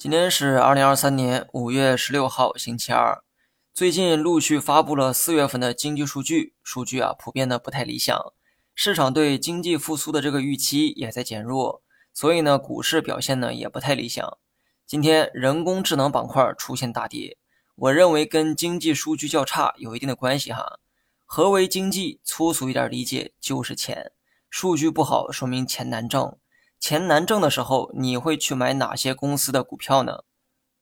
今天是二零二三年五月十六号，星期二。最近陆续发布了四月份的经济数据，数据啊普遍的不太理想，市场对经济复苏的这个预期也在减弱，所以呢，股市表现呢也不太理想。今天人工智能板块出现大跌，我认为跟经济数据较差有一定的关系哈。何为经济？粗俗一点理解就是钱，数据不好说明钱难挣。钱难挣的时候，你会去买哪些公司的股票呢？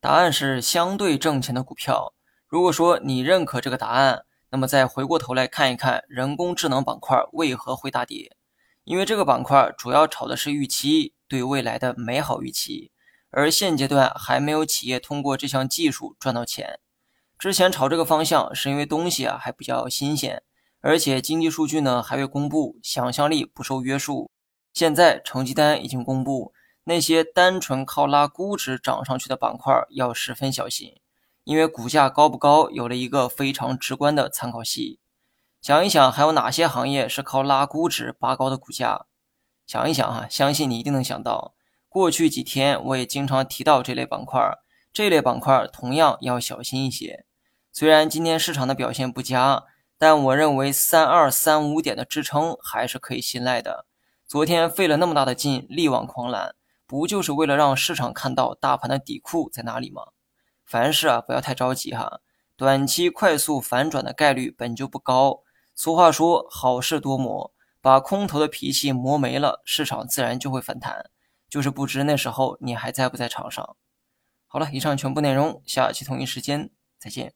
答案是相对挣钱的股票。如果说你认可这个答案，那么再回过头来看一看人工智能板块为何会大跌？因为这个板块主要炒的是预期，对未来的美好预期，而现阶段还没有企业通过这项技术赚到钱。之前炒这个方向是因为东西啊还比较新鲜，而且经济数据呢还未公布，想象力不受约束。现在成绩单已经公布，那些单纯靠拉估值涨上去的板块要十分小心，因为股价高不高有了一个非常直观的参考系。想一想，还有哪些行业是靠拉估值拔高的股价？想一想哈，相信你一定能想到。过去几天我也经常提到这类板块，这类板块同样要小心一些。虽然今天市场的表现不佳，但我认为三二三五点的支撑还是可以信赖的。昨天费了那么大的劲，力挽狂澜，不就是为了让市场看到大盘的底库在哪里吗？凡事啊，不要太着急哈，短期快速反转的概率本就不高。俗话说，好事多磨，把空头的脾气磨没了，市场自然就会反弹。就是不知那时候你还在不在场上。好了，以上全部内容，下期同一时间再见。